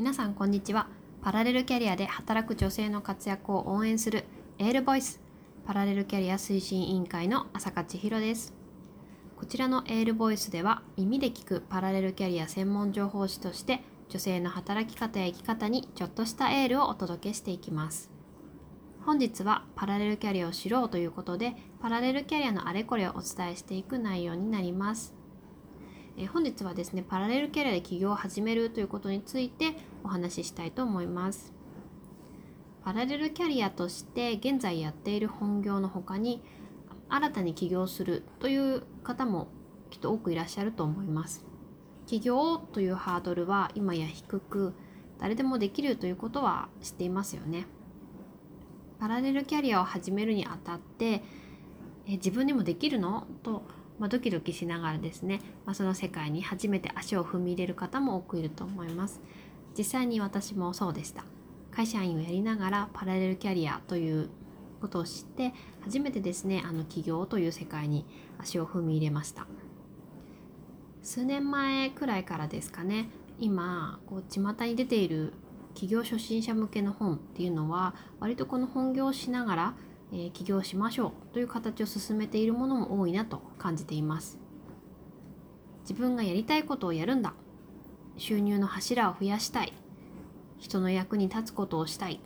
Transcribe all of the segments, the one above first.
皆さんこんにちは。パラレルキャリアで働く女性の活躍を応援するエールボイス。パラレルキャリア推進委員会の浅香千尋です。こちらのエールボイスでは耳で聞くパラレルキャリア専門情報誌として女性の働き方や生き方にちょっとしたエールをお届けしていきます。本日はパラレルキャリアを知ろうということでパラレルキャリアのあれこれをお伝えしていく内容になります。え本日はですねパラレルキャリアで起業を始めるということについてお話ししたいと思います。パラレルキャリアとして現在やっている本業の他に新たに起業するという方もきっと多くいらっしゃると思います。起業というハードルは今や低く誰でもできるということは知っていますよね。パラレルキャリアを始めるにあたってえ自分にもできるの？と、まあ、ドキドキしながらですね、まあ、その世界に初めて足を踏み入れる方も多くいると思います。実際に私もそうでした。会社員をやりながらパラレルキャリアということを知って初めてですねあの起業という世界に足を踏み入れました。数年前くらいからですかね今こう巷に出ている起業初心者向けの本っていうのは割とこの本業をしながら、えー、起業しましょうという形を進めているものも多いなと感じています。自分がやりたいことをやるんだ。収入の柱を増やしたい。人の役に立つことをしたい。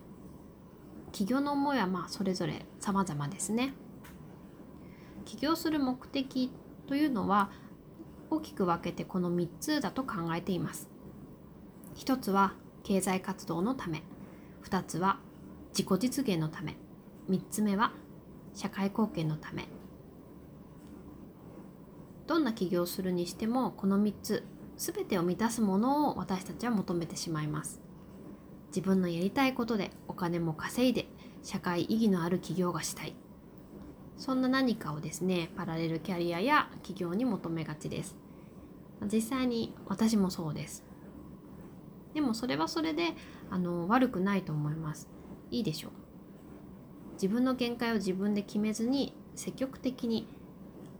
起業の思いはまあそれぞれ様々ですね。起業する目的というのは大きく分けてこの3つだと考えています。一つは経済活動のため。2つは自己実現のため。3つ目は社会貢献のため。どんな起業をするにしてもこの3つ全てを満たすものを私たちは求めてしまいます。自分のやりたいことでお金も稼いで社会意義のある起業がしたい。そんな何かをですねパラレルキャリアや起業に求めがちです。実際に私もそうです。でもそれはそれであの悪くないと思います。いいでしょう。自分の限界を自分で決めずに積極的に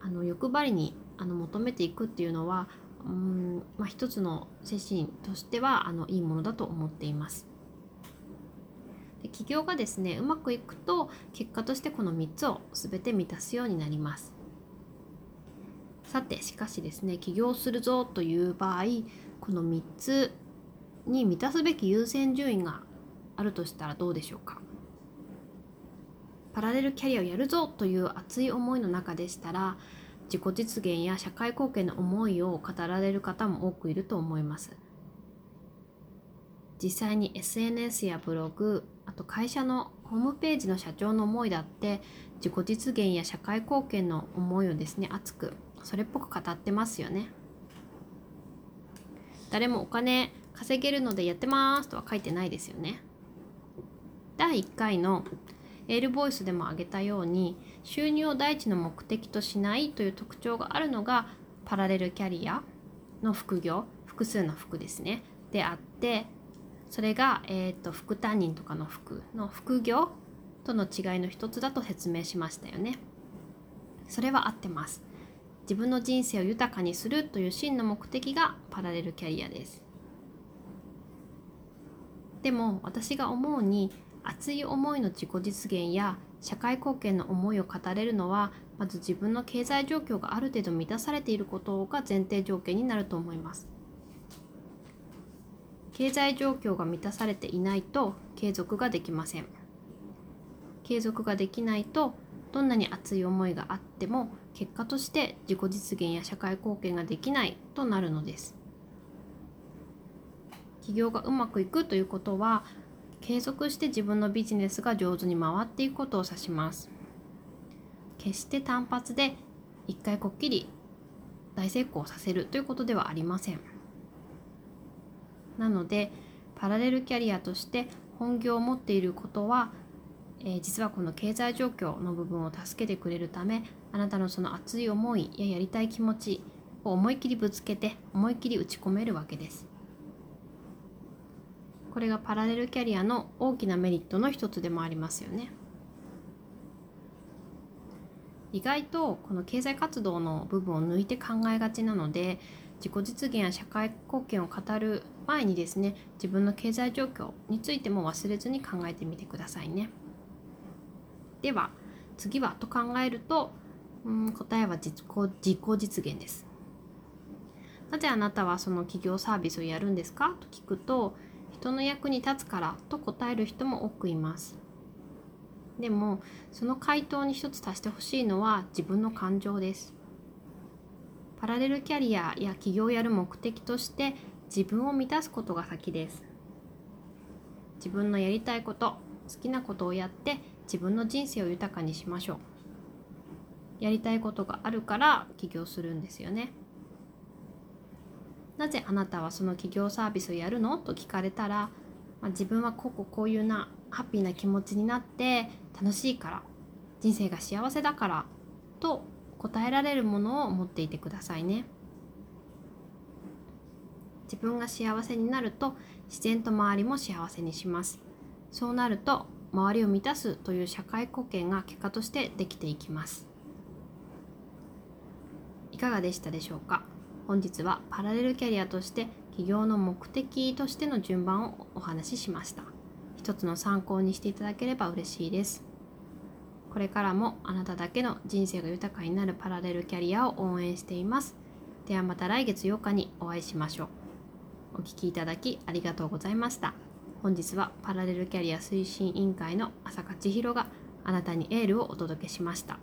あの欲張りにあの求めていくっていうのはうん、まあ、一つの精神としてはあのいいものだと思っています。で起業がですねうまくいくと結果としてこの3つを全て満たすようになります。さてしかしですね起業するぞという場合この3つに満たすべき優先順位があるとしたらどうでしょうか？パラレルキャリアをやるぞという熱い思いの中でしたら自己実現や社会貢献の思いを語られる方も多くいると思います実際に SNS やブログあと会社のホームページの社長の思いだって自己実現や社会貢献の思いをですね熱くそれっぽく語ってますよね誰もお金稼げるのでやってますとは書いてないですよね。第1回のエールボイスでも挙げたように収入を第一の目的としないという特徴があるのがパラレルキャリアの副業複数の副ですね。であってそれが、えーと、副担任とかの副の副業との違いの一つだと説明しましたよね。それは合ってます。自分の人生を豊かにするという真の目的がパラレルキャリアです。でも私が思うに熱い思いの自己実現や社会貢献の思いを語れるのはまず自分の経済状況がある程度満たされていることが前提条件になると思います。経済状況が満たされていないと継続ができません。継続ができないとどんなに熱い思いがあっても結果として自己実現や社会貢献ができないとなるのです。起業がうまくいくということは継続して自分のビジネスが上手に回っていくことを指します。決して単発で一回こっきり大成功させるということではありません。なのでパラレルキャリアとして本業を持っていることは、えー、実はこの経済状況の部分を助けてくれるためあなたのその熱い思いややりたい気持ちを思い切りぶつけて思い切り打ち込めるわけです。これがパラレルキャリアの大きなメリットの一つでもありますよね。意外とこの経済活動の部分を抜いて考えがちなので自己実現や社会貢献を語る前にですね自分の経済状況についても忘れずに考えてみてくださいね。では次はと考えるとうん答えは自己自己実現です。なぜあなたはその企業サービスをやるんですか？と聞くと人の役に立つからと答える人も多くいます。でもその回答に一つ足してほしいのは自分の感情です。パラレルキャリアや起業をやる目的として自分を満たすことが先です。自分のやりたいこと好きなことをやって自分の人生を豊かにしましょう。やりたいことがあるから起業するんですよね。なぜあなたはその企業サービスをやるの？と聞かれたら、まあ、自分はこうこうこういうなハッピーな気持ちになって楽しいから人生が幸せだからと答えられるものを持っていてくださいね。自分が幸せになると自然と周りも幸せにします。そうなると周りを満たすという社会貢献が結果としてできていきます。いかがでしたでしょうか？本日はパラレルキャリアとして起業の目的としての順番をお話ししました。一つの参考にしていただければ嬉しいです。これからもあなただけの人生が豊かになるパラレルキャリアを応援しています。ではまた来月8日にお会いしましょう。お聴きいただきありがとうございました。本日はパラレルキャリア推進委員会の朝香千尋があなたにエールをお届けしました。